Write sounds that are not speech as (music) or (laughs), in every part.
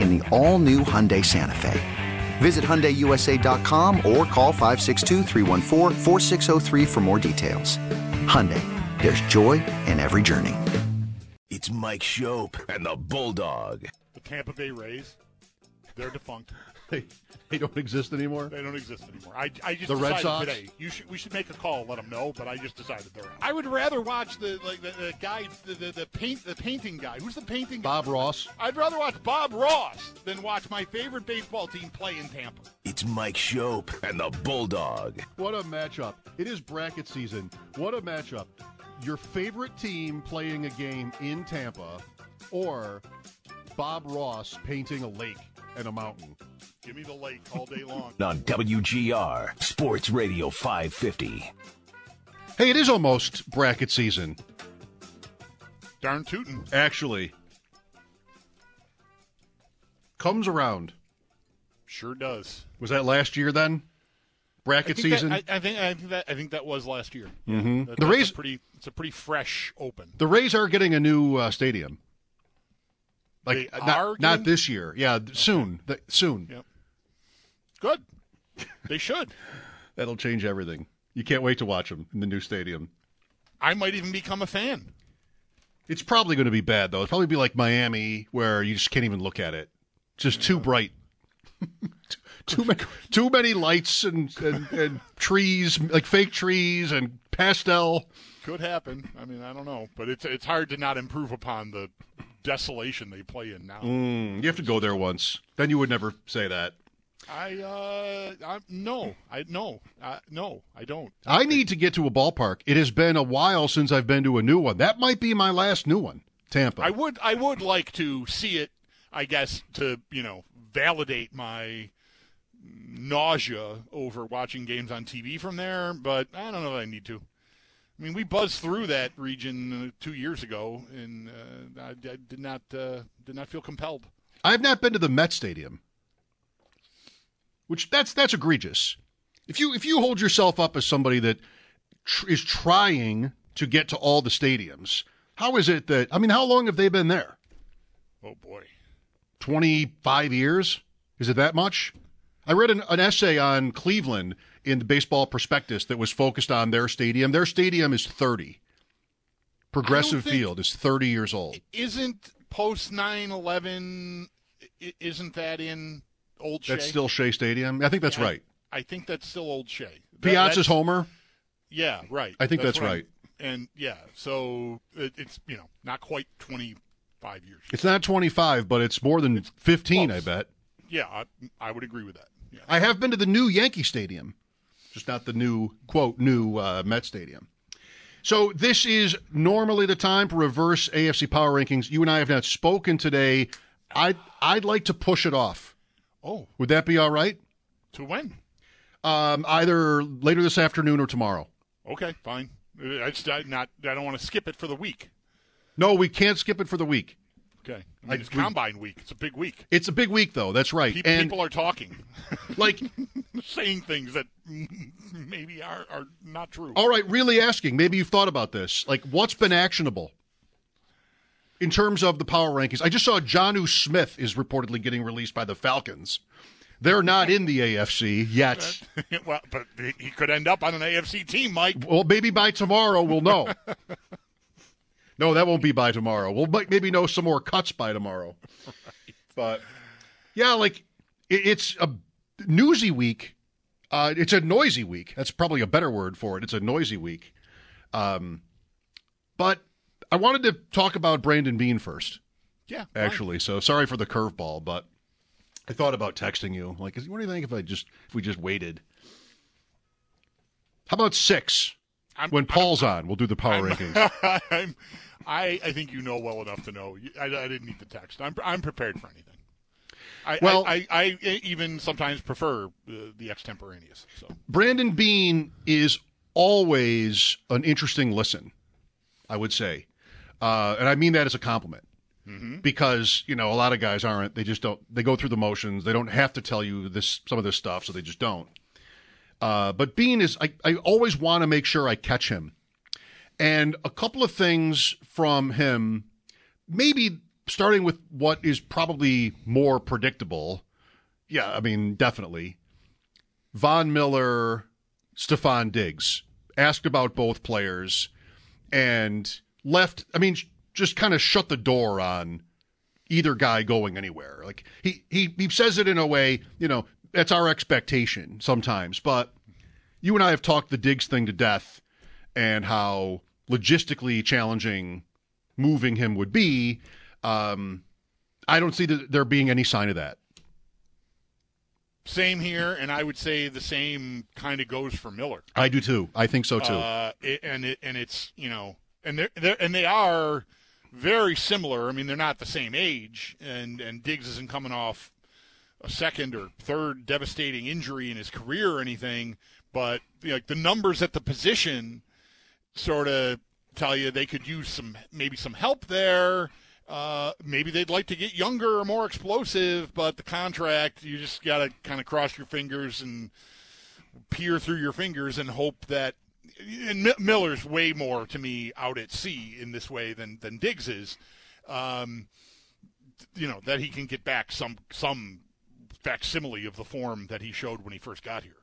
in the all new Hyundai Santa Fe. Visit HyundaiUSA.com or call 562 for more details. Hyundai, there's joy in every journey. It's Mike Schopp and the Bulldog. The Tampa Bay Rays, they're defunct. They, they don't exist anymore. They don't exist anymore. I, I just The Red decided Sox? today. You should we should make a call, and let them know. But I just decided they're out. I would rather watch the like the, the guy, the, the the paint, the painting guy. Who's the painting? Bob guy? Ross. I'd rather watch Bob Ross than watch my favorite baseball team play in Tampa. It's Mike Schopp and the Bulldog. What a matchup! It is bracket season. What a matchup! Your favorite team playing a game in Tampa, or Bob Ross painting a lake and a mountain. Give me the lake all day long. (laughs) On WGR Sports Radio 550. Hey, it is almost bracket season. Darn tootin'. Actually, comes around. Sure does. Was that last year then? I Bracket think that- season. I, I think I think that I think that was last year. Mhm. That- The Rays- a pretty. It's a pretty fresh open. the Rays are getting a new uh, stadium. Like They not, are not this year. Yeah, soon. Th- soon. Yep. Good. They should. (laughs) That'll change everything. You can't wait to watch them in the new stadium. I might even become a fan. It's probably going to be bad though. It's probably be like Miami, where you just can't even look at it. It's just too bright. (laughs) too many, too many lights and, and, and trees, like fake trees and pastel. Could happen. I mean, I don't know, but it's it's hard to not improve upon the desolation they play in now. Mm, you have to go there once. Then you would never say that. I uh, I, no, I no, uh, no, I don't. I need to get to a ballpark. It has been a while since I've been to a new one. That might be my last new one. Tampa. I would I would like to see it. I guess to you know validate my nausea over watching games on TV from there, but I don't know that I need to. I mean, we buzzed through that region uh, two years ago, and uh, I, I did not uh, did not feel compelled. I've not been to the Met Stadium, which that's that's egregious. If you if you hold yourself up as somebody that tr- is trying to get to all the stadiums, how is it that I mean, how long have they been there? Oh boy, Twenty five years? Is it that much? I read an, an essay on Cleveland in the Baseball Prospectus that was focused on their stadium. Their stadium is thirty. Progressive Field is thirty years old. isn't post 9-11, Isn't that in Old Shea? That's still Shea Stadium. I think that's I- right. I think that's still Old Shea. That- Piazza's Homer. Yeah, right. I think that's what I'm- right. And yeah, so it, it's you know not quite twenty five years. It's not 25, but it's more than 15, I bet. Yeah, I, I would agree with that. Yeah. I have been to the new Yankee Stadium, just not the new, quote, new uh, Met Stadium. So this is normally the time for reverse AFC power rankings. You and I have not spoken today. I'd I'd like to push it off. Oh, Would that be all right? to when? Um, either later this afternoon or tomorrow. Okay, fine. Uh, I just I not I don't want to skip it for the week. No, we can't skip it for the week. Okay, I I- mean, it's we- combine week. It's a big week. It's a big week, though. That's right. People, and people are talking, (laughs) like, (laughs) saying things that (laughs) maybe are are not true. all right, really asking. Maybe you've thought about this. Like, what's been actionable in terms of the power rankings? I just saw Jonnu Smith is reportedly getting released by the Falcons. They're not in the AFC yet. (laughs) well, but he could end up on an AFC team, Mike. Well, maybe by tomorrow we'll know. (laughs) no, that won't be by tomorrow. We'll maybe know some more cuts by tomorrow. (laughs) But yeah, like it's a newsy week. Uh, it's a noisy week. That's probably a better word for it. It's a noisy week. Um, but I wanted to talk about Brandon Beane first, Yeah, fine. actually. So sorry for the curveball, but I thought about texting you. Like, what do you think if I just if we just waited? How about six? I'm- when Paul's on, we'll do the power rankings. (laughs) I'm, I I think you know well enough to know. I, I didn't need the text. I'm I'm prepared for anything. I, Well- I, I, I even sometimes prefer the, the extemporaneous. So Brandon Beane is always an interesting listen, I would say. Uh, and I mean that as a compliment. Because, you know, a lot of guys aren't. They just don't. They go through the motions. They don't have to tell you this some of this stuff, so they just don't. Uh, but Beane is, I, I always want to make sure I catch him. And a couple of things from him, maybe starting with what is probably more predictable. Yeah, I mean, definitely. Von Miller, Stefon Diggs asked about both players and left. I mean, just kind of shut the door on either guy going anywhere. Like he he he says it in a way, you know, that's our expectation sometimes. But you and I have talked the Diggs thing to death and how logistically challenging moving him would be. Um, I don't see that there being any sign of that. same here, and I would say the same kind of goes for Miller. I do too. I think so too. Uh, it, and it, and it's you know, and they're, they're and they are very similar. I mean, they're not the same age, and and Diggs isn't coming off a second or third devastating injury in his career or anything, but like the numbers at the position sort of tell you they could use some maybe some help there. Uh, maybe they'd like to get younger or more explosive, but the contract you just got to kind of cross your fingers and peer through your fingers and hope that. And Mi- Miller's way more to me out at sea in this way than than Diggs is. Um, you know that he can get back some some facsimile of the form that he showed when he first got here,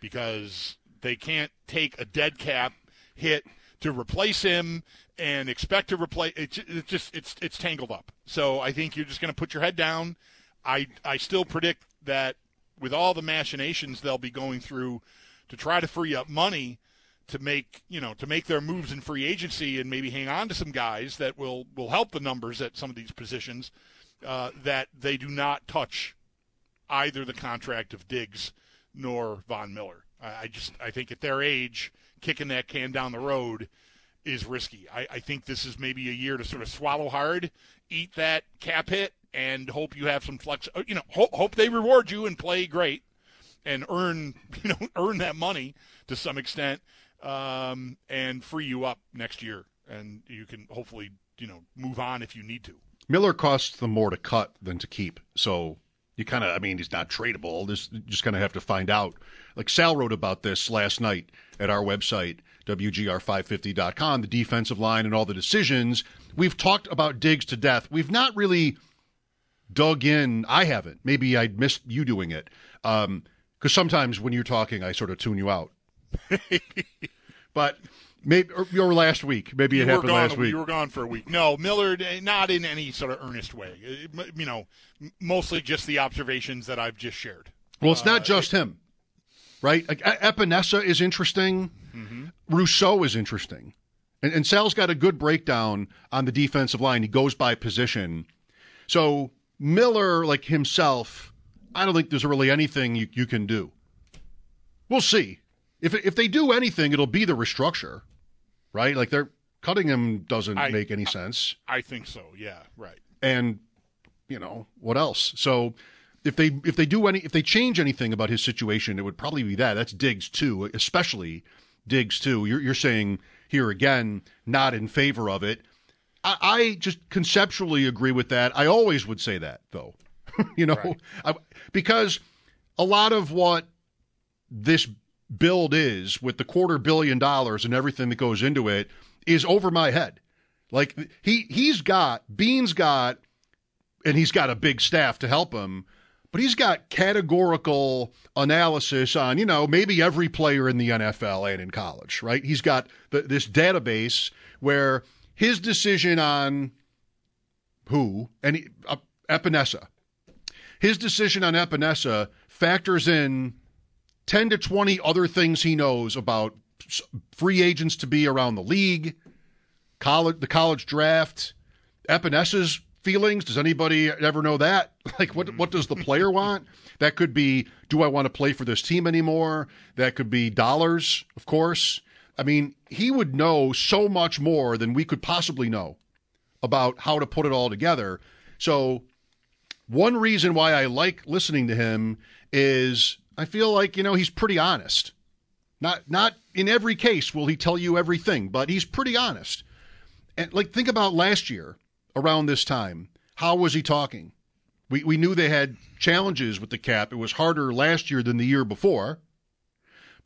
because they can't take a dead cap hit to replace him and expect to replace it, it just it's it's tangled up. So I think you're just going to put your head down. I I still predict that with all the machinations they'll be going through to try to free up money to make you know to make their moves in free agency and maybe hang on to some guys that will will help the numbers at some of these positions uh, that they do not touch either the contract of Diggs nor Von Miller. I, I just I think at their age, kicking that can down the road is risky. I, I think this is maybe a year to sort of swallow hard, eat that cap hit, and hope you have some flex. uh, You know, hope, hope they reward you and play great, and earn (laughs) you know earn that money to some extent, um, and free you up next year, and you can hopefully you know move on if you need to. Miller costs them more to cut than to keep. So you kind of, I mean, he's not tradable. This just kind of have to find out. Like Sal wrote about this last night at our website, WGR550.com, the defensive line and all the decisions. We've talked about Diggs to death. We've not really dug in. I haven't. Maybe I missed you doing it. Um because sometimes when you're talking, I sort of tune you out. (laughs) but maybe, or, or last week. Maybe it you were happened last week. You were gone for a week. No, Miller, eh, not in any sort of earnest way. Eh, You know, mostly just the observations that I've just shared. Well, it's not just him, right? Like Epenesa is interesting. Rousseau is interesting, and, and Sal's got a good breakdown on the defensive line. He goes by position. So Miller, like himself, I don't think there's really anything you, you can do. We'll see. If if they do anything, it'll be the restructure. right? Like they're cutting him doesn't I- make any sense. I think so. Yeah, right. and you know what else so if they if they do any if they change anything about his situation it would probably be that that's diggs too especially diggs too you're, you're saying here again not in favor of it I, I just conceptually agree with that i always would say that though (laughs) you know I, because a lot of what this build is with the quarter billion dollars and everything that goes into it is over my head like he he's got Beane's got and he's got a big staff to help him, but he's got categorical analysis on, you know, maybe every player in the NFL and in college, right? He's got the, this database where his decision on who and uh, Epenesa, his decision on Epenesa factors in 10 to 20 other things he knows about free agents to be around the league, college, the college draft, Epenesa's feelings. Does anybody ever know that? (laughs) Like, what what does the player (laughs) want? That could be, do I want to play for this team anymore? That could be dollars, of course. I mean, he would know so much more than we could possibly know about how to put it all together. So, one reason why I like listening to him is I feel like, you know, he's pretty honest. Not not in every case will he tell you everything, but he's pretty honest. And like think about last year around this time. How was he talking? We we knew they had challenges with the cap. It was harder last year than the year before.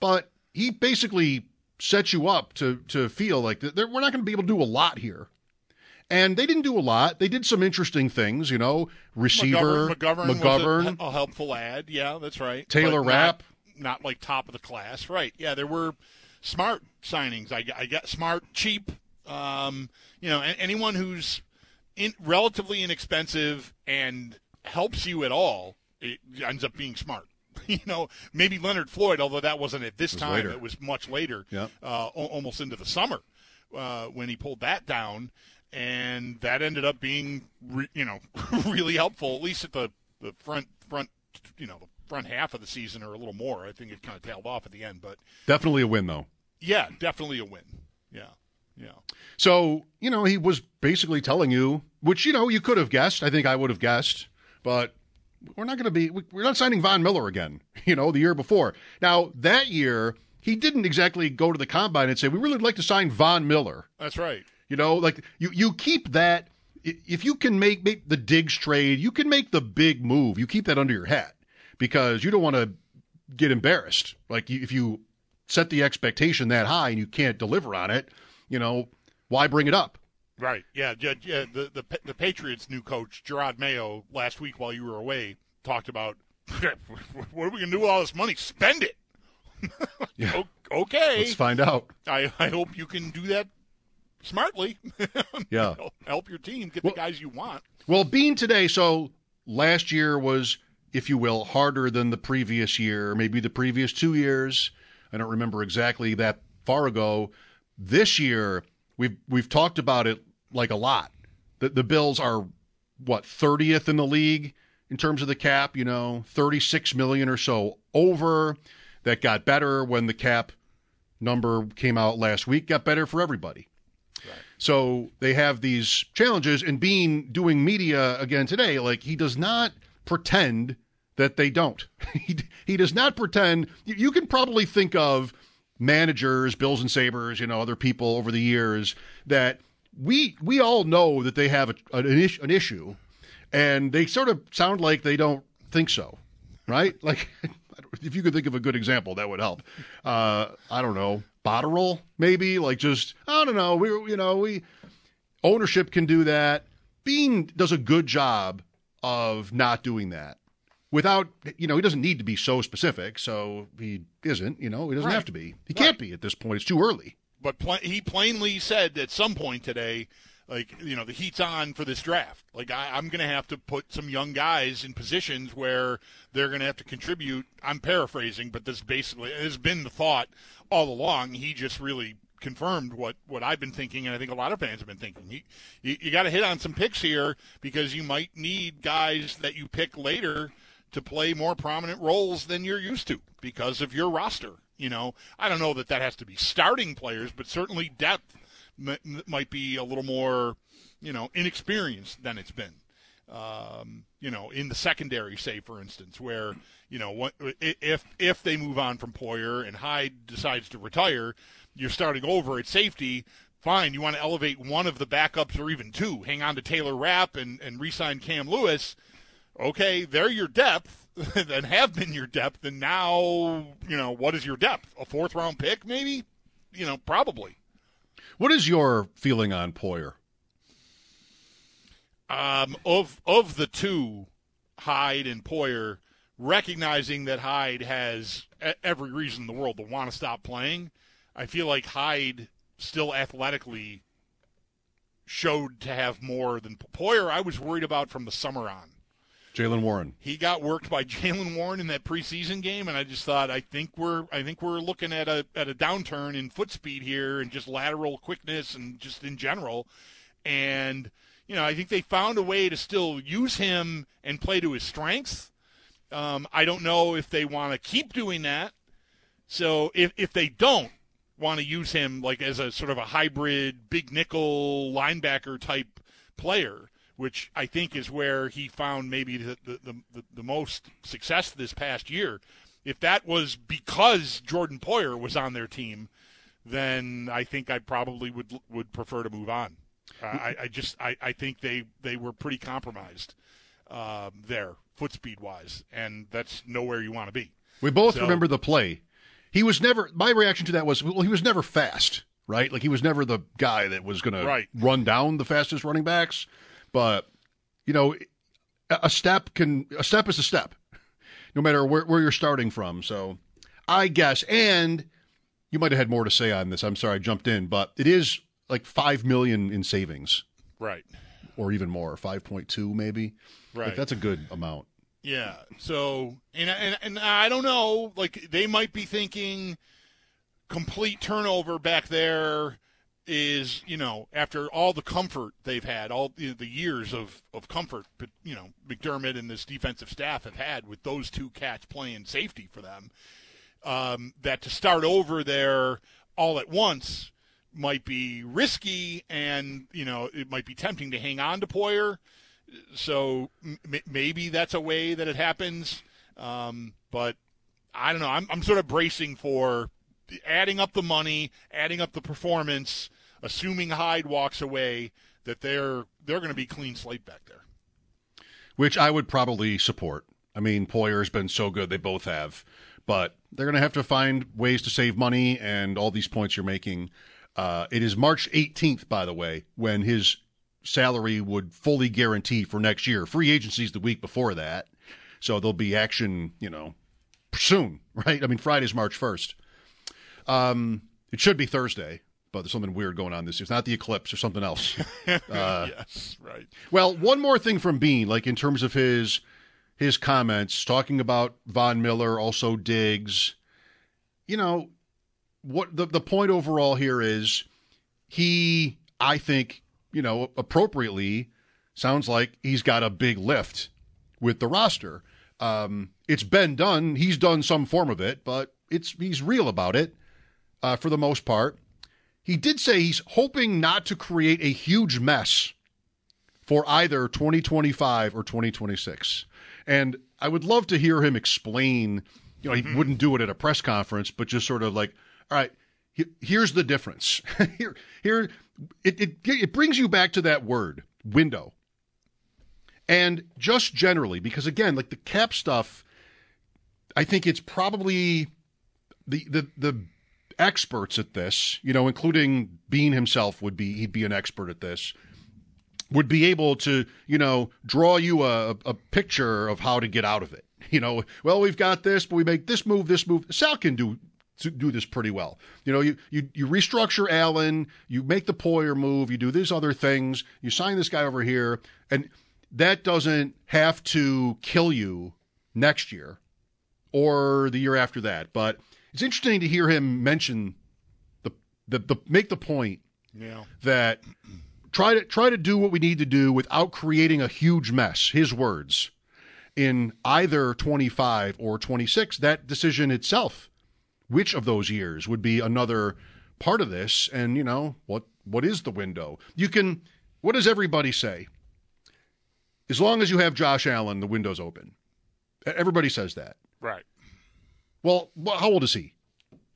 But he basically set you up to to feel like that we're not going to be able to do a lot here. And they didn't do a lot. They did some interesting things, you know, receiver, McGovern, McGovern, was a, a helpful ad. Yeah, that's right. Taylor But Rapp. not, not like top of the class. Right. Yeah, there were smart signings. I, I got smart, cheap. Um, you know, anyone who's in, relatively inexpensive and helps you at all, it ends up being smart. (laughs) you know, maybe Leonard Floyd, although that wasn't at this was time. later. It was much later, Yep. uh, al- almost into the summer uh, when he pulled that down, and that ended up being, re- you know, (laughs) really helpful at least at the, the front front, you know, the front half of the season or a little more. I think it kind of tailed off at the end, but definitely a win though. yeah, definitely a win. Yeah, yeah. So, you know, he was basically telling you, which, you know, you could have guessed. I think I would have guessed, but we're not going to be, we're not signing Von Miller again, (laughs) you know, the year before. Now, that year, he didn't exactly go to the combine and say, we really would like to sign Von Miller. That's right. You know, like you, you keep that, if you can make, make the Diggs trade, you can make the big move. You keep that under your hat because you don't want to get embarrassed. Like you, if you set the expectation that high and you can't deliver on it, you know, why bring it up? Right. Yeah. Yeah. yeah. The, the the Patriots' new coach Jerod Mayo last week while you were away talked about (laughs) what are we gonna do with all this money? Spend it. (laughs) Yeah. Okay. Let's find out. I I hope you can do that smartly. (laughs) Yeah. Help your team get Well- the guys you want. Well, Beane today, so last year was, if you will, harder than the previous year, maybe the previous two years. I don't remember exactly that far ago. This year, we've we've talked about it like a lot. The the Bills are what, 30th in the league in terms of the cap, you know, 36 million or so over. That got better when the cap number came out last week, got better for everybody. So they have these challenges, and Beane doing media again today, like he does not pretend that they don't. (laughs) he, he does not pretend. You, you can probably think of managers, Bills and Sabres, you know, other people over the years that we we all know that they have a, an, is- an issue, and they sort of sound like they don't think so, right? (laughs) Like. If you could think of a good example, that would help. Uh, I don't know, Botterill, maybe like just I don't know. We you know we ownership can do that. Beane does a good job of not doing that without you know he doesn't need to be so specific. So he isn't. You know he doesn't Right. have to be. He can't be at this point. It's too early. But pla he plainly said at some point today, like you know, the heat's on for this draft. Like I, I'm going to have to put some young guys in positions where they're going to have to contribute. I'm paraphrasing, but this basically has been the thought all along. He just really confirmed what, what I've been thinking, and I think a lot of fans have been thinking. He, you you got to hit on some picks here because you might need guys that you pick later to play more prominent roles than you're used to because of your roster. You know, I don't know that that has to be starting players, but certainly depth m- might be a little more, you know, inexperienced than it's been. Um, you know, in the secondary, say for instance, where you know what if if they move on from Poyer and Hyde decides to retire, you're starting over at safety. Fine, you want to elevate one of the backups or even two. Hang on to Taylor Rapp and and re-sign Cam Lewis. Okay, they're your depth (laughs) and have been your depth, and now you know what is your depth? A fourth round pick, maybe? You know, probably. What is your feeling on Poyer? Um, of of the two, Hyde and Poyer, recognizing that Hyde has every reason in the world to want to stop playing, I feel like Hyde still athletically showed to have more than Poyer. I was worried about from the summer on. Jaylen Warren. He got worked by (laughs) Jaylen Warren in that preseason game, and I just thought I think we're I think we're looking at a at a downturn in foot speed here and just lateral quickness and just in general. And you know, I think they found a way to still use him and play to his strengths. Um, I don't know if they want to keep doing that. So if if they don't want to use him like as a sort of a hybrid big nickel linebacker type player, which I think is where he found maybe the the, the, the most success this past year. If that was because Jordan Poyer was on their team, then I think I probably would would prefer to move on. I, I just I, I think they they were pretty compromised um, there foot speed wise, and that's nowhere you want to be. We both So- remember the play. He was never. My reaction to that was, well, he was never fast, right? Like he was never the guy that was going Right. to run down the fastest running backs. But you know, a step can a step is a step, no matter where where you're starting from. So, I guess, and you might have had more to say on this. I'm sorry I jumped in, but it is like five million in savings, Right. or even more, five point two maybe. Like, Right. that's a good amount. Yeah. So, and, and and I don't know. Like they might be thinking complete turnover back there is you know after all the comfort they've had, all the, the years of of comfort, but you know McDermott and this defensive staff have had with those two cats playing safety for them. Um, that to start over there all at once might be risky, and you know it might be tempting to hang on to Poyer so m- maybe that's a way that it happens. Um, but I don't know. I'm, I'm sort of bracing for adding up the money, adding up the performance, assuming Hyde walks away, that they're they're going to be clean slate back there. which I would probably support. I mean, Poyer's been so good; they both have, but they're going to have to find ways to save money and all these points you're making. Uh, it is March 18th, by the way, when his salary would fully guarantee for next year. Free agency's the week before that, so there'll be action, you know, soon, (laughs) right? I mean, Friday's March 1st. Um, it should be Thursday, but there's something weird going on this year. It's not the eclipse or something else. (laughs) yes, right. Well, one more thing from Beane, like in terms of his his comments, talking about Von Miller, also Diggs. You know, what the the point overall here is he, I think, you know, appropriately sounds like he's got a big lift with the roster. Um, it's been done. He's done some form of it, but it's he's real about it uh, for the most part. He did say he's hoping not to create a huge mess for either 2025 or 2026. And I would love to hear him explain, you know, he mm-hmm. wouldn't do it at a press conference, but just sort of like, all right, here's the difference. (laughs) here here it, it it brings you back to that word, window. And just generally because again, like the cap stuff I think it's probably the the the experts at this, you know, including Beane himself would be he'd be an expert at this would be able to, you know, draw you a, a picture of how to get out of it. You know, well, we've got this, but we make this move, this move. Sal can do do this pretty well. You know, you you you restructure Allen, you make the Poyer move, you do these other things, you sign this guy over here, and that doesn't have to kill you next year or the year after that. But it's interesting to hear him mention the the, the make the point Yeah. that try to try to do what we need to do without creating a huge mess his words in either 25 or 26 that decision itself which of those years would be another part of this, and you know what what is the window? You can. What does everybody say? As long as you have Josh Allen, the window's open. Everybody says that. Right. Well, how old is he?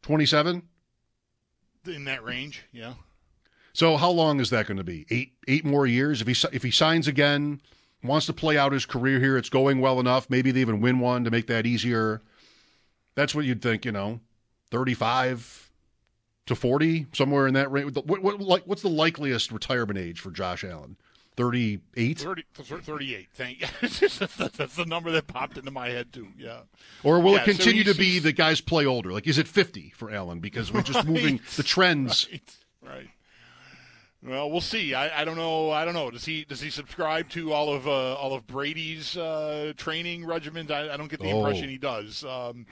27? In that range, yeah. So how long is that going to be? Eight eight more years? If he if he signs again, wants to play out his career here, it's going well enough. Maybe they even win one to make that easier. That's what you'd think, you know, 35 to 40, somewhere in that range. What, what, like, what's the likeliest retirement age for Josh Allen? 38? 30, 38. Thank you. (laughs) That's the number that popped into my head too. Yeah. Or will Yeah, it so continue to be that guys play older? Like, is it 50 for Allen? Because we're just (laughs) Right. moving the trends. (laughs) Right. Right. Well, we'll see. I, I don't know. I don't know. Does he does he subscribe to all of uh, all of Brady's uh, training regimens? I, I don't get the Oh. impression he does. Um,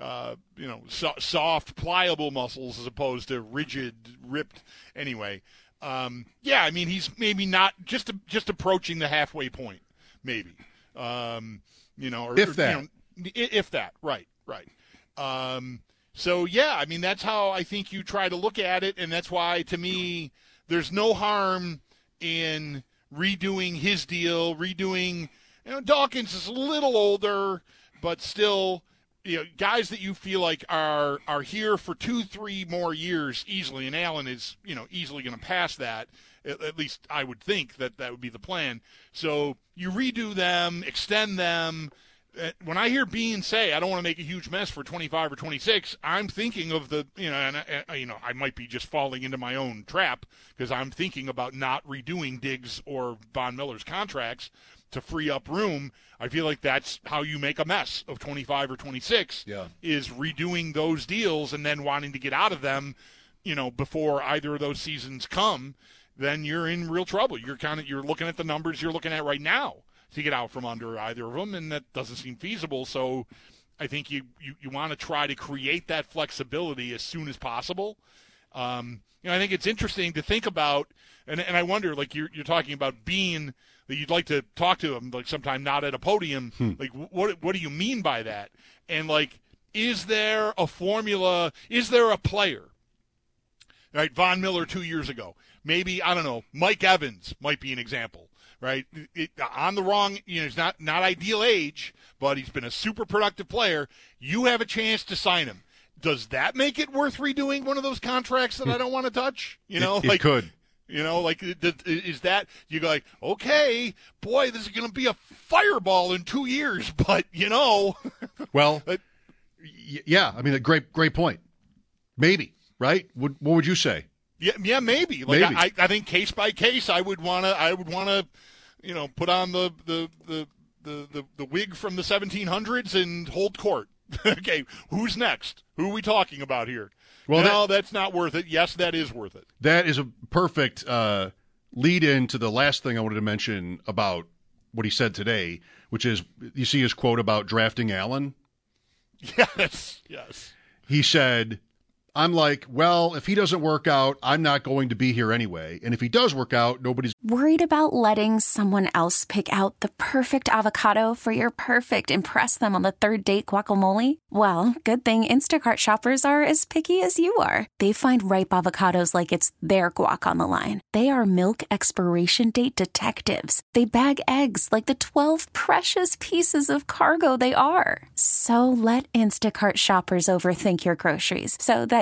uh, you know, so, soft, pliable muscles as opposed to rigid, ripped. Anyway, um, yeah. I mean, he's maybe not just just approaching the halfway point. Maybe. Um, you know, or, If or, that. You know, if that. Right. Right. Um, so yeah, I mean that's how I think you try to look at it, and that's why to me there's no harm in redoing his deal, redoing. You know, Dawkins is a little older, but still, you know, guys that you feel like are are here for two, three more years easily, and Allen is you know easily going to pass that. At, at least I would think that that would be the plan. So you redo them, extend them uh, when I hear Beane say I don't want to make a huge mess for 25 or 26, I'm thinking of the you know and uh, you know I might be just falling into my own trap because I'm thinking about not redoing Diggs or Von Miller's contracts to free up room. I feel like that's how you make a mess of 25 or 26 Yeah. is redoing those deals and then wanting to get out of them, you know, before either of those seasons come, then you're in real trouble. You're kind of you're looking at the numbers you're looking at right now to get out from under either of them, and that doesn't seem feasible. So I think you, you, you want to try to create that flexibility as soon as possible. Um, you know, I think it's interesting to think about, and, and I wonder, like you're, you're talking about being that you'd like to talk to him, like sometime not at a podium. Hmm. Like, what what do you mean by that? And like, is there a formula? Is there a player? Right, Von Miller two years ago. Maybe I don't know. Mike Evans might be an example. Right, it, on the wrong. You know, he's not not ideal age, but he's been a super productive player. You have a chance to sign him. Does that make it worth redoing one of those contracts that hmm. I don't want to touch? You know, it, it like could. You know, like is that you go like, okay, boy, this is going to be a fireball in two years, (laughs) but you know, Well, yeah. I mean, a great, great point. Maybe, right? What, what would you say? yeah, yeah, maybe. Like Maybe. I, I think case by case, I would want to, I would want to, you know, put on the the the the the, the wig from the 1700s and hold court. (laughs) okay, who's next? Who are we talking about here? Well, no, that's not worth it. Yes, that is worth it. That is a perfect uh, lead in to the last thing I wanted to mention about what he said today, which is you see his quote about drafting Allen. (laughs) Yes, yes. He said, I'm like, well, if he doesn't work out, I'm not going to be here anyway. And if he does work out, nobody's. Worried about letting someone else pick out the perfect avocado for your perfect impress them on the third date guacamole? Well, good thing Instacart shoppers are as picky as you are. They find ripe avocados like it's their guac on the line. They are milk expiration date detectives. They bag eggs like the 12 precious pieces of cargo they are. So let Instacart shoppers overthink your groceries so that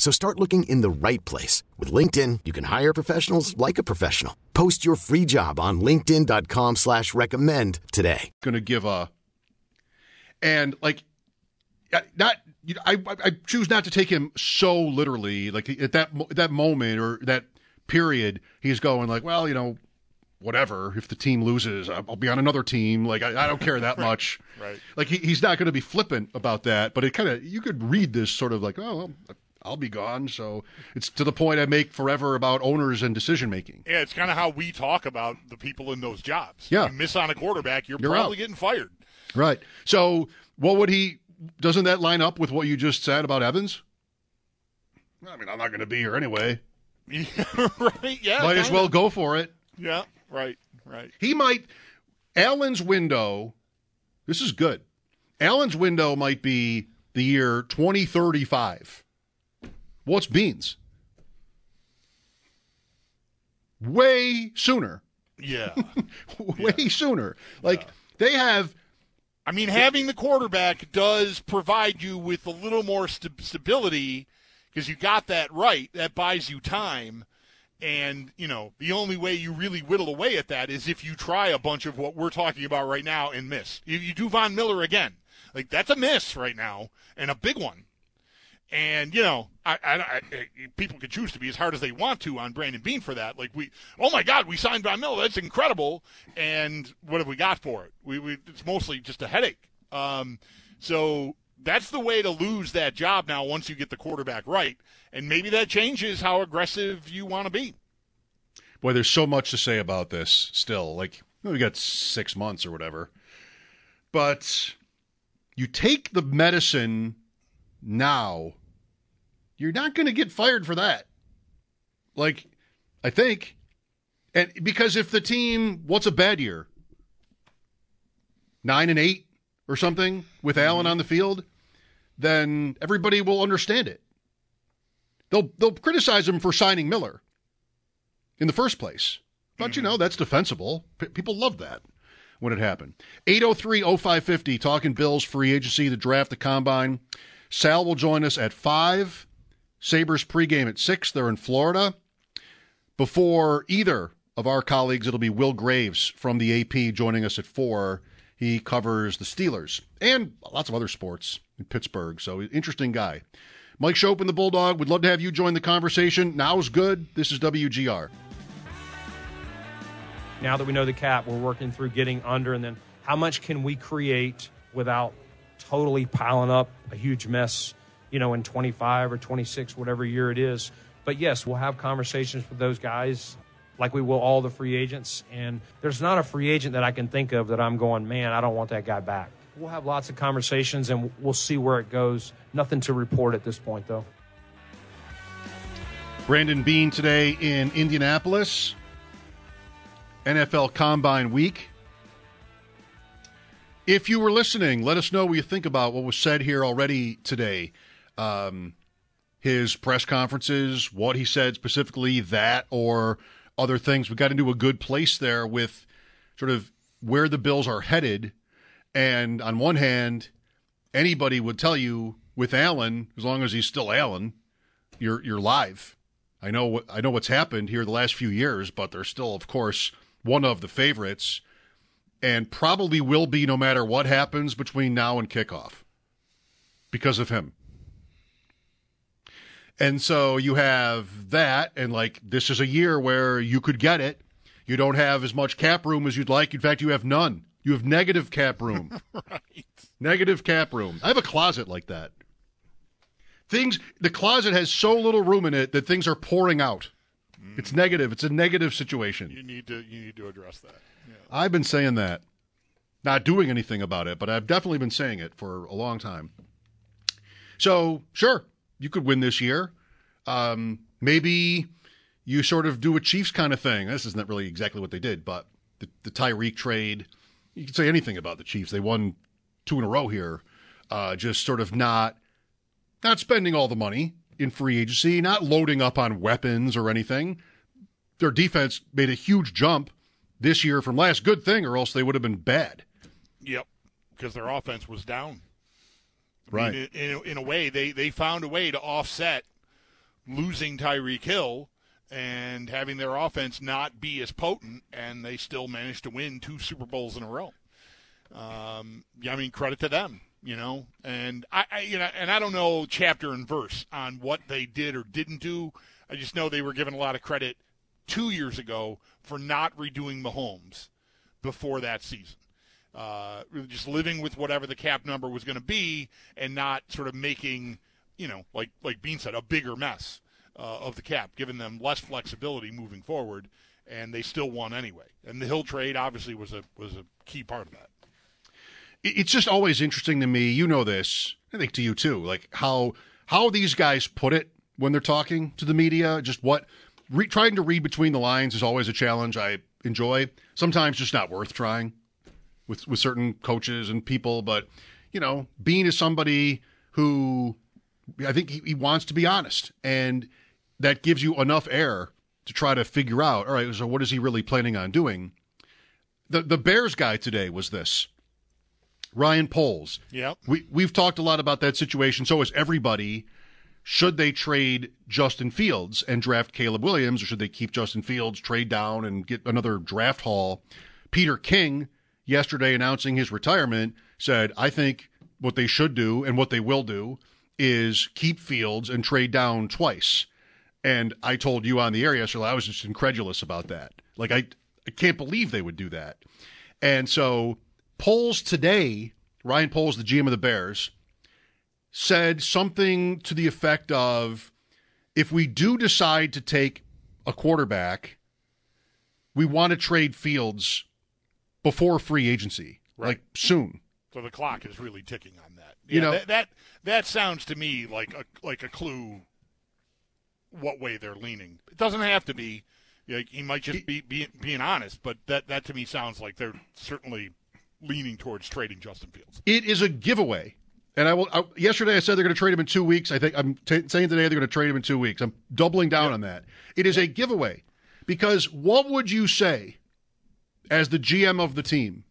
So start looking in the right place. With LinkedIn, you can hire professionals like a professional. Post your free job on linkedin.com slash recommend today. going to give a and like not you know, I I choose not to take him so literally. Like at that that moment or that period, he's going like, well, you know, whatever. If the team loses, I'll I'll be on another team. Like I, I don't care that (laughs) much. Right. Like he, he's not going to be flippant about that. But it kind of you could read this sort of like, oh, well, I'll be gone. So it's to the point I make forever about owners and decision making. Yeah, it's kind of how we talk about the people in those jobs. Yeah. You miss on a quarterback, you're, You're probably out. getting fired. Right. So what would he? Doesn't that line up with what you just said about Evans? I mean, I'm not going to be here anyway. (laughs) right? Yeah. Might as well go for it. Yeah. Right. Right. He might. Allen's window. This is good. Allen's window might be the year 2035. What's Beane's? Way sooner. Yeah. (laughs) Way sooner. Like they have. I mean, having the quarterback does provide you with a little more st- stability because you got that right. That buys you time. And, you know, the only way you really whittle away at that is if you try a bunch of what we're talking about right now and miss. You, you do Von Miller again. Like, that's a miss right now, and a big one. And, you know, I, I, I, people can choose to be as hard as they want to on Brandon Beane for that. Like, we, oh my God, we signed Von Miller. That's incredible. And what have we got for it? We, we It's mostly just a headache. Um, so that's the way to lose that job now once you get the quarterback right. And maybe that changes how aggressive you want to be. Boy, there's so much to say about this still. Like, we got six months or whatever. But you take the medicine now, you're not going to get fired for that. Like, I think. And because if the team, what's a bad year? Nine and eight or something with mm-hmm. Allen on the field, then everybody will understand it. They'll they'll criticize him for signing Miller in the first place. But you mm-hmm. know, that's defensible. P- people love that when it happened. 803-0550 talking Bills free agency, the draft, the combine. Sal will join us at 5. Sabres pregame at 6. They're in Florida. Before either of our colleagues, it'll be Will Graves from the AP joining us at 4. He covers the Steelers and lots of other sports in Pittsburgh. So interesting guy. Mike Schopp and the Bulldog would love to have you join the conversation. Now's good. This is WGR. Now that we know the cap, we're working through getting under, and then how much can we create without totally piling up a huge mess, you know, in 25 or 26, whatever year it is. But yes, we'll have conversations with those guys like we will all the free agents. And there's not a free agent that I can think of that I'm going, man, I don't want that guy back. We'll have lots of conversations and we'll see where it goes. Nothing to report at this point, though. Brandon Beane today in Indianapolis. NFL Combine Week. If you were listening, let us know what you think about what was said here already today. Um, his press conferences, what he said specifically, that or other things. We got into a good place there with sort of where the Bills are headed. And on one hand, anybody would tell you with Allen, as long as he's still Allen, you're you're live. I know what I know what's happened here the last few years, but they're still, of course, one of the favorites, and probably will be no matter what happens between now and kickoff because of him. And so you have that, and like this is a year where you could get it. You don't have as much cap room as you'd like. In fact, you have none. You have negative cap room. (laughs) right. Negative cap room. I have a closet like that. Things the closet has so little room in it that things are pouring out. Mm. It's negative. It's a negative situation. You need to you need to address that. Yeah. I've been saying that. Not doing anything about it, but I've definitely been saying it for a long time. So, sure, you could win this year. Um, maybe you sort of do a Chiefs kind of thing. This isn't really exactly what they did, but the, the Tyreek trade, you can say anything about the Chiefs. They won two in a row here. Uh, just sort of not not spending all the money in free agency, not loading up on weapons or anything. Their defense made a huge jump this year from last. Good thing, or else they would have been bad. Yep, because their offense was down. I Right. mean, in, in, a way, they, they found a way to offset losing Tyreek Hill and having their offense not be as potent, and they still managed to win two Super Bowls in a row. Um, yeah, I mean, credit to them. you know. And I, I, you know, and I don't know chapter and verse on what they did or didn't do. I just know they were given a lot of credit two years ago for not redoing Mahomes before that season. Uh, just living with whatever the cap number was going to be, and not sort of making, you know, like like Beane said, a bigger mess uh, of the cap, giving them less flexibility moving forward, and they still won anyway. And the Hill trade obviously was a was a key part of that. It's just always interesting to me. You know this, I think to you too. Like how how these guys put it when they're talking to the media. Just what re- trying to read between the lines is always a challenge. I enjoy. Sometimes just not worth trying with with certain coaches and people. But you know, Beane is somebody who I think he, he wants to be honest, and that gives you enough air to try to figure out. All right, so what is he really planning on doing? The the Bears guy today was this. Ryan Poles. Yeah. We we've talked a lot about that situation. So has everybody. Should they trade Justin Fields and draft Caleb Williams, or should they keep Justin Fields, trade down, and get another draft haul? Peter King, yesterday announcing his retirement, said, I think what they should do and what they will do is keep Fields and trade down twice. And I told you on the air yesterday, I was just incredulous about that. Like, I, I can't believe they would do that. And so, Poles today, Ryan Poles, the GM of the Bears, said something to the effect of if we do decide to take a quarterback, we want to trade Fields before free agency, Right. like soon. So the clock is really ticking on that. You know- that, that that sounds to me like a like a clue what way they're leaning. It doesn't have to be. Like, he might just be, be being honest, but that that to me sounds like they're certainly leaning towards trading Justin Fields. It is a giveaway. And I will. I, yesterday, I said they're going to trade him in two weeks. I think I'm t- saying today they're going to trade him in two weeks. I'm doubling down on that. It is a giveaway because what would you say as the GM of the team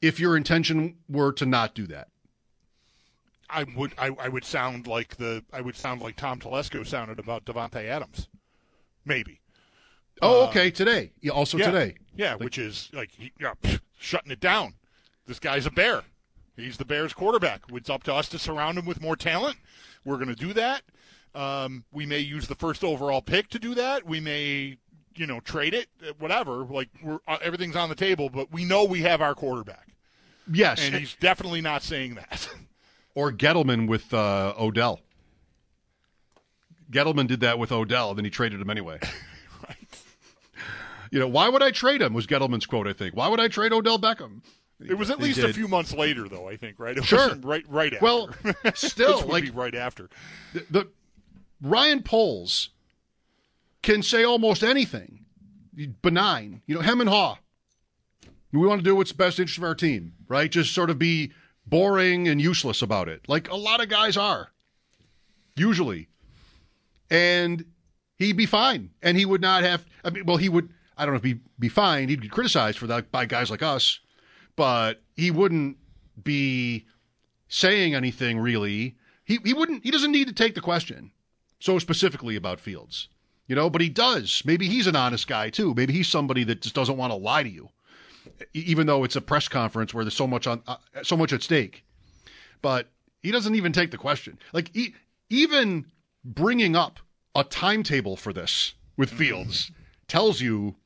if your intention were to not do that? I would I, I would sound like the I would sound like Tom Telesco sounded about Davante Adams, maybe. Oh, okay. Today, yeah, also Uh, yeah, today. yeah, which is like yeah, pff, shutting it down. This guy's a bear. He's the Bears quarterback. It's up to us to surround him with more talent. We're going to do that. Um, we may use the first overall pick to do that. We may, you know, trade it, uh, whatever. Like we're uh, everything's on the table, but we know we have our quarterback, Yes, and he's definitely not saying that. (laughs) or Gettleman with uh, Odell. Gettleman did that with Odell, then he traded him anyway. (laughs) right. You know, why would I trade him? Was Gettleman's quote, I think. Why would I trade Odell Beckham? It was at They least a few months later, though. I think, right? It Sure. wasn't right, right after. Well, (laughs) still, This would like- be right after. the, the Ryan Poles can say almost anything benign. You know, hem and haw. We want to do what's best interest of our team, right? Just sort of be boring and useless about it, like a lot of guys are, usually. And he'd be fine, and he would not have. I mean, well, he would. I don't know if he'd be fine. He'd be criticized for that by guys like us, but he wouldn't be saying anything really. He he wouldn't. He doesn't need to take the question so specifically about Fields, you know. But he does. Maybe he's an honest guy too. Maybe he's somebody that just doesn't want to lie to you, even though it's a press conference where there's so much on uh, so much at stake. But he doesn't even take the question. Like he, even bringing up a timetable for this with Fields tells you,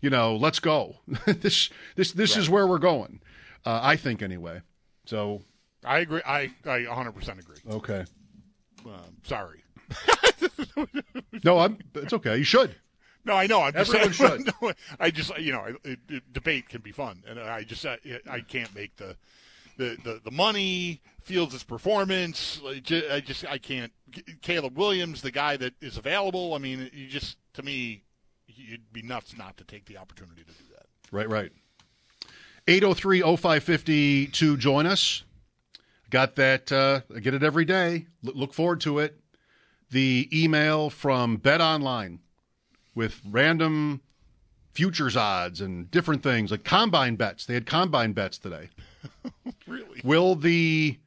you know, let's go. (laughs) this this this is where we're going. Uh, I think anyway. So I agree. I I 100 percent agree. okay. Um, sorry. (laughs) No, I'm. It's okay. You should. No, I know. I'm just Everyone saying, should. (laughs) no, I just you know, it, it, debate can be fun, and I just I, I can't make the the the, the money Fields' performance. I just I can't. Caleb Williams, the guy that is available. I mean, you just to me, you'd be nuts not to take the opportunity to do that. Right, right. 803 0550 to join us. Got that. Uh, I get it every day. L- look forward to it. The email from Bet Online with random futures odds and different things like combine bets. They had combine bets today. (laughs) Really? Will the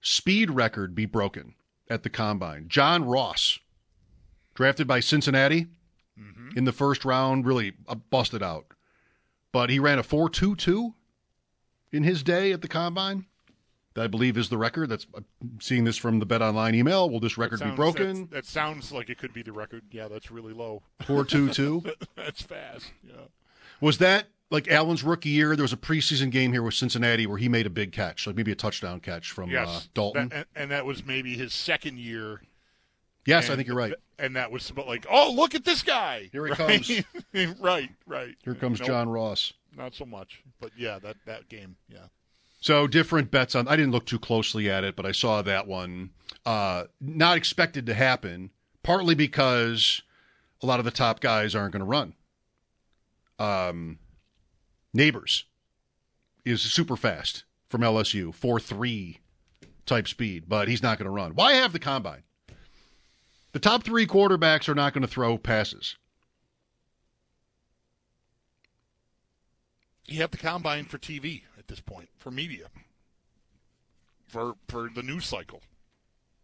speed record be broken at the combine? John Ross, drafted by Cincinnati in the first round, really uh, busted out. But he ran a 4.22 in his day at the combine. That I believe is the record. That's I'm seeing this from the Bet Online email. Will this record That be broken? That sounds like it could be the record. Yeah, that's really low. Four two (laughs) two. that's fast. Yeah. Was that like Allen's rookie year? There was a preseason game here with Cincinnati where he made a big catch, like maybe a touchdown catch from yes. uh, Dalton. That- and, and that was maybe his second year. yes, I think you're right. And that was like, oh, look at this guy. Here he (laughs) Right? (laughs) right, right. Here comes Nope, John Ross. Not so much, but yeah, that that game, yeah. So different bets on. I didn't look too closely at it, but I saw that one. Uh, not expected to happen, partly because a lot of the top guys aren't going to run. Um, Nabers is super fast from LSU, four three type speed, but he's not going to run. Why have the combine? The top three quarterbacks are not going to throw passes. You have the combine for TV at this point, for media, for for the news cycle.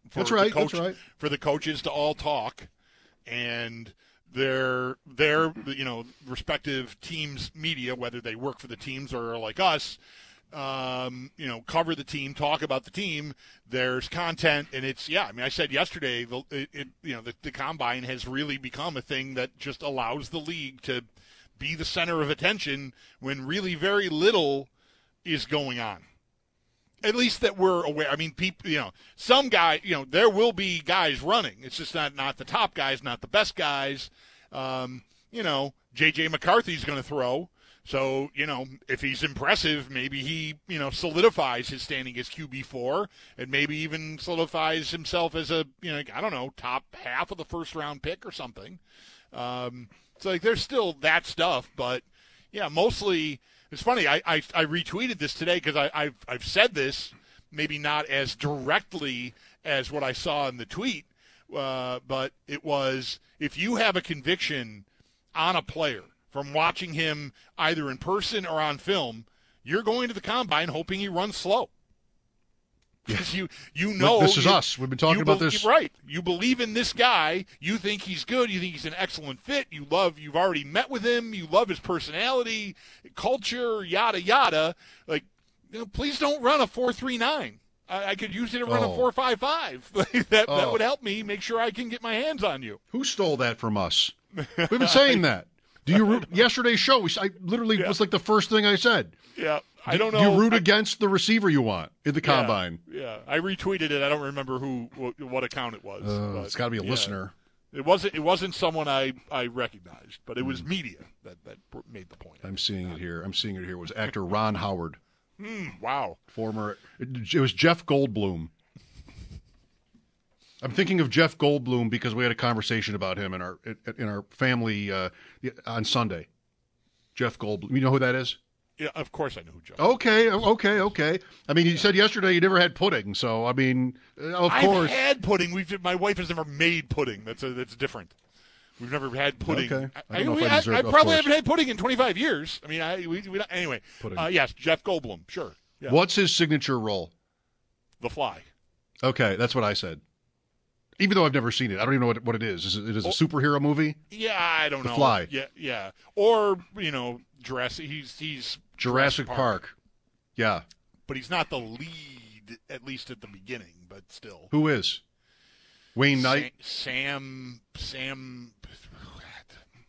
For That's the right, that's right. For the coaches to all talk, and their their you know respective teams media, whether they work for the teams or are like us, um, you know, cover the team, talk about the team. There's content, and it's yeah. I mean, I said yesterday, the it, it, you know the, the combine has really become a thing that just allows the league to be the center of attention when really very little is going on. At least that we're aware. I mean, people, you know, some guy, you know, there will be guys running. It's just not not the top guys, not the best guys. Um, you know, J.J. McCarthy's going to throw. So, you know, if he's impressive, maybe he, you know, solidifies his standing as QB4 and maybe even solidifies himself as a, you know, I don't know, top half of the first round pick or something. Um, so, like, there's still that stuff, but yeah, mostly it's funny. I, I, I retweeted this today because I've, I've said this, maybe not as directly as what I saw in the tweet, uh, but it was if you have a conviction on a player from watching him either in person or on film, you're going to the combine hoping he runs slow. Because you you know This is you- us. We've been talking you about bel- this. right. You believe in this guy. You think he's good. You think he's an excellent fit. You love. You've already met with him. You love his personality, culture, yada yada. Like, you know, please don't run a four three nine. I, I could use it to run Oh. a four five five. (laughs) that that Oh. would help me make sure I can get my hands on you. Who stole that from us? (laughs) We've been saying that. Do you (laughs) yesterday's show? I literally was like the first thing I said. Yeah, I don't know. you root I- against the receiver you want in the Yeah, combine? Yeah, I retweeted it. I don't remember who what, what account it was. Uh, but, it's got to be a yeah. listener. It wasn't. It wasn't someone I I recognized, but it Hmm. was media that that made the point. I'm seeing it here. I'm seeing it here. It was actor Ron Howard, Hmm, wow. former. It, it was Jeff Goldblum. I'm thinking of Jeff Goldblum because we had a conversation about him in our in our family uh, on Sunday. Jeff Goldblum. You know who that is? Yeah, of course I know who Jeff. Okay, okay, okay. I mean, you said yesterday you never had pudding, so I mean, uh, of I've course. had pudding. We've my wife has never made pudding. That's a, that's different. We've never had pudding. Okay. I I, don't know we- I deserve- I probably course. haven't had pudding in 25 years. I mean, I we, we anyway. Uh, yes, Jeff Goldblum. Sure. Yeah. What's his signature role? The Fly. Okay, that's what I said. Even though I've never seen it, I don't even know what, what it is. Is it, it is a superhero movie? Yeah, I don't The know. The Fly. Yeah, yeah. Or you know, Jurassic. He's he's Jurassic Park. Yeah. but he's not the lead at least at the beginning. But still, Who is? Wayne Knight. Sam Sam,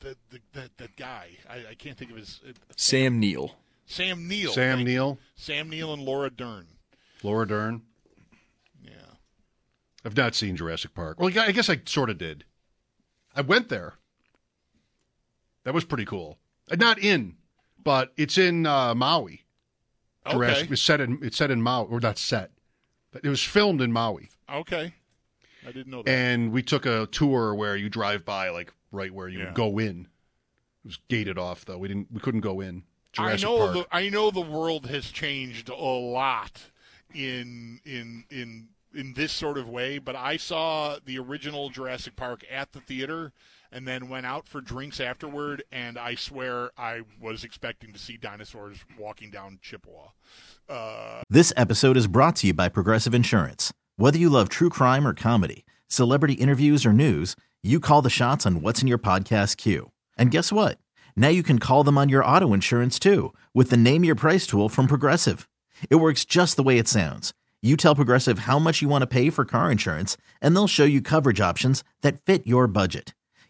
the the the, the guy. I, I can't think of his. uh, Sam Neill. Sam Neill. Sam thank you. Neill. Sam Neill and Laura Dern. Laura Dern. Yeah. I've not seen Jurassic Park. Well, I guess I sort of did. I went there. That was pretty cool. Uh, Not in, but it's in uh, Maui. Jurassic. Okay. It's set in. It's set in Maui, or not set, but it was filmed in Maui. Okay. I didn't know that. And we took a tour where you drive by, like right where you Yeah. go in. It was gated off though. We didn't. We couldn't go in. Jurassic I know Park. the I know the world has changed a lot in in in in this sort of way, but I saw the original Jurassic Park at the theater and then went out for drinks afterward and I swear I was expecting to see dinosaurs walking down Chippewa. Uh, This episode is brought to you by Progressive Insurance. Whether you love true crime or comedy, celebrity interviews or news, you call the shots on what's in your podcast queue. And guess what? Now you can call them on your auto insurance too with the Name Your Price tool from Progressive. It works just the way it sounds. You tell Progressive how much you want to pay for car insurance, and they'll show you coverage options that fit your budget.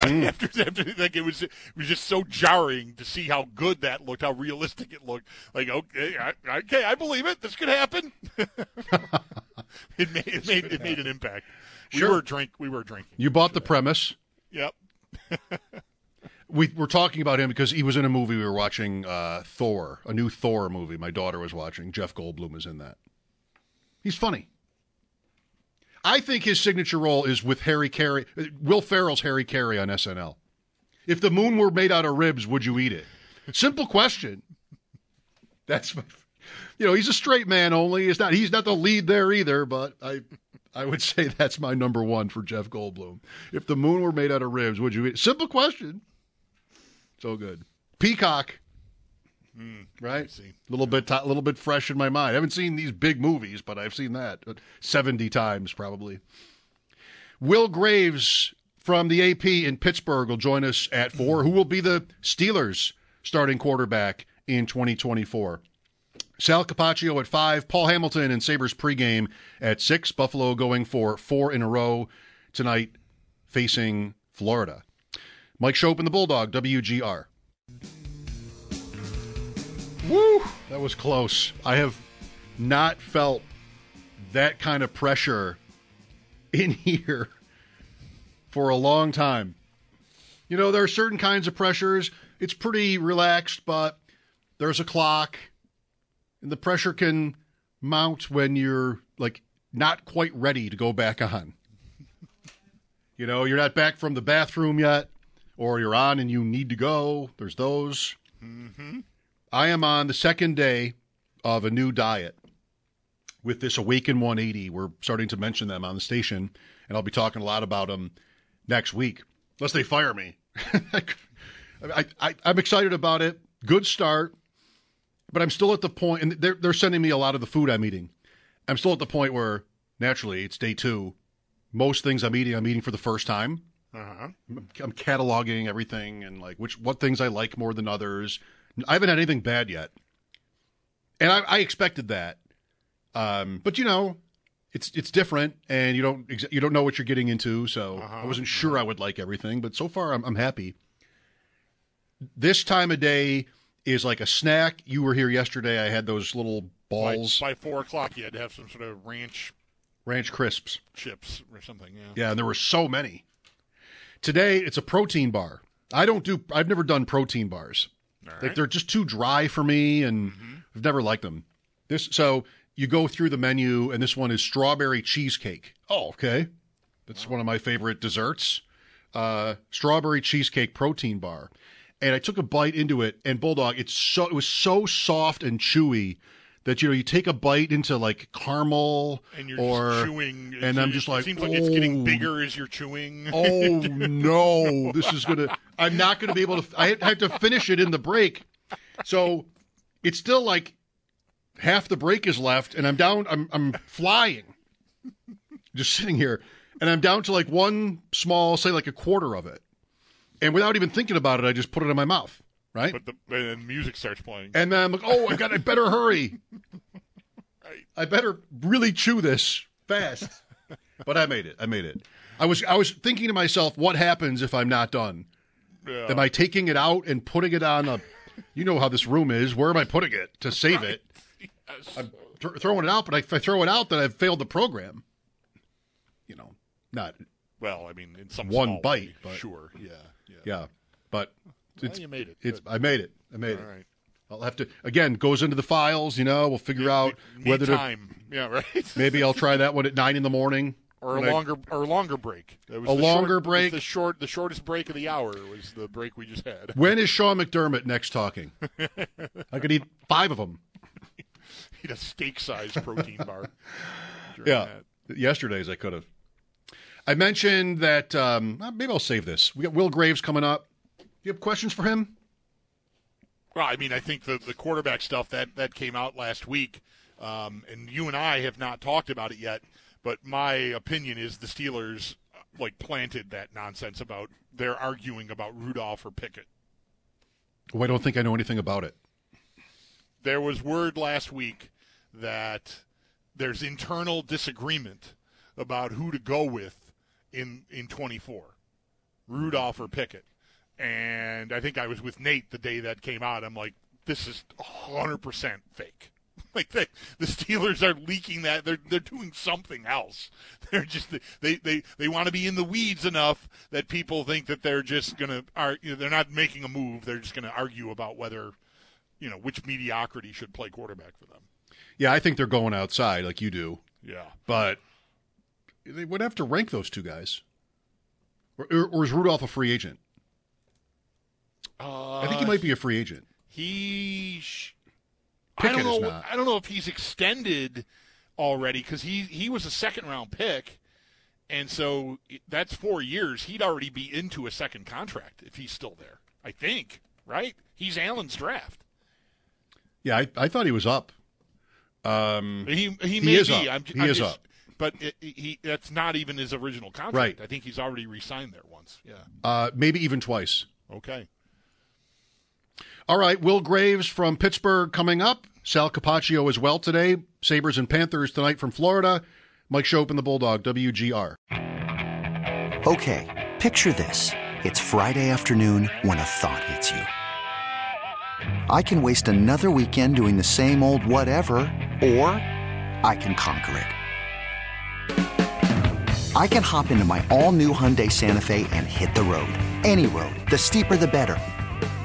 (laughs) after, after like it was it was just so jarring to see how good that looked, how realistic it looked. Like okay, I, okay, I believe it. This could happen. (laughs) it made it made it made an impact. Sure. We were drink. We were drinking. You bought the premise. Yep. (laughs) we were talking about him because he was in a movie we were watching, uh, Thor, a new Thor movie. My daughter was watching. Jeff Goldblum is in that. He's funny. I think his signature role is with Harry Caray, uh, Will Ferrell's Harry Caray on SNL. If the moon were made out of ribs, would you eat it? Simple question. (laughs) That's my, you know, he's a straight man only. He's not he's not the lead there either, but I I would say that's my number one for Jeff Goldblum. If the moon were made out of ribs, would you eat? Simple question. So good. Peacock. Mm, right? A little bit, a little bit fresh in my mind. I haven't seen these big movies, but I've seen that seventy times probably. Will Graves from the AP in Pittsburgh will join us at four. Who will be the Steelers' starting quarterback in 2024? Sal Capaccio at five. Paul Hamilton and Sabres pregame at six. Buffalo going for four in a row tonight, facing Florida. Mike Schopp and the Bulldog, WGR. Woo! That was close. I have not felt that kind of pressure in (laughs) here for a long time. You know, there are certain kinds of pressures. It's pretty relaxed, but there's a clock, and the pressure can mount when you're like not quite ready to go back on. (laughs) You know, you're not back from the bathroom yet, or you're on and you need to go. There's those. Mm-hmm. I am on the second day of a new diet with this Awaken 180. We're starting to mention them on the station, and I'll be talking a lot about them next week, unless they fire me. (laughs) I, I, I'm excited about it. Good start, but I'm still at the point, and they're, they're sending me a lot of the food I'm eating. I'm still at the point where, naturally, it's day two. Most things I'm eating, I'm eating for the first time. Uh-huh. I'm cataloging everything and like which what things I like more than others. I haven't had anything bad yet, and I, I expected that. Um, but you know, it's it's different, and you don't ex- you don't know what you're getting into. So Uh-huh. I wasn't sure I would like everything, but so far I'm, I'm happy. This time of day is like a snack. You were here yesterday. I had those little balls, By, by four o'clock, you had to have some sort of ranch ranch crisps. chips or something. Yeah. Yeah, and there were so many. Today it's a protein bar. I don't do. I've never done protein bars. Like they're just too dry for me, and I've never liked them. This so you go through the menu, and this one is strawberry cheesecake. Oh, okay, that's one of my favorite desserts. Uh, strawberry cheesecake protein bar, and I took a bite into it, and bulldog, it's so it was so soft and chewy that you know you take a bite into like caramel And you're or just chewing, and it- I'm just like it seems like it's getting "Oh, bigger as you're chewing. Oh (laughs) no, this is gonna. I'm not gonna be able to. I have to finish it in the break, so it's still like half the break is left, and I'm down. I'm I'm flying, just sitting here, and I'm down to like one small, say like a quarter of it, and without even thinking about it, I just put it in my mouth, right? But the and then music starts playing. And then I'm like, oh, I got. I better hurry. (laughs) right. I better really chew this fast. But I made it. I made it. I was I was thinking to myself, what happens if I'm not done? Yeah. Am I taking it out and putting it on a? You know how this room is. Where am I putting it to save it? (laughs) I'm th- throwing it out, but if I throw it out, then I've failed the program. You know, not Well, I mean, in some one bite, way, but sure, yeah, yeah. yeah. But Well, it's you made it. It's Good. I made it. I made All it. right. I'll have to again goes into the files. You know, we'll figure out whether to. yeah, right. (laughs) Maybe I'll try that one at nine in the morning. or a when I- longer or a longer break. A longer short, break? The short, the shortest break of the hour was the break we just had. When is Sean McDermott next talking? (laughs) I could eat five of them. Eat a steak-sized protein bar. (laughs) Yeah, that. yesterday's I could have. I mentioned that um, maybe I'll save this. We got Will Graves coming up. You have questions for him? Well, I mean, I think the the quarterback stuff that that came out last week, um, and you and I have not talked about it yet. But my opinion is the Steelers uh, like planted that nonsense about they're arguing about Rudolph or Pickett. Oh, I don't think I know anything about it. There was word last week that there's internal disagreement about who to go with in in 24, Rudolph or Pickett. And I think I was with Nate the day that came out. I'm like, this is 100% fake. (laughs) Like they, the Steelers are leaking that they're they're doing something else. (laughs) They're just they they they want to be in the weeds enough that people think that they're just gonna are you know, they're not making a move. They're just gonna argue about whether you know which mediocrity should play quarterback for them. Yeah, I think they're going outside like you do, Yeah. but they would have to rank those two guys. Or, or, or is Rudolph a free agent? Uh, I think he might be a free agent. He. Sh- I don't know. I don't know if he's extended already because he he was a second round pick, and so that's four years. He'd already be into a second contract if he's still there. I think. Right? He's Allen's draft. Yeah, I, I thought he was up. Um, He he, may is be. up. I'm, he I'm is just- up. But it, he that's not even his original contract. Right. I think he's already re-signed there once. Yeah. Uh, maybe even twice. Okay. All right, Will Graves from Pittsburgh coming up. Sal Capaccio as well today. Sabres and Panthers tonight from Florida. Mike Schopp and the Bulldog, WGR. Okay, picture this. It's Friday afternoon when a thought hits you. I can waste another weekend doing the same old whatever, or I can conquer it. I can hop into my all new Hyundai Santa Fe and hit the road. Any road. The steeper, the better.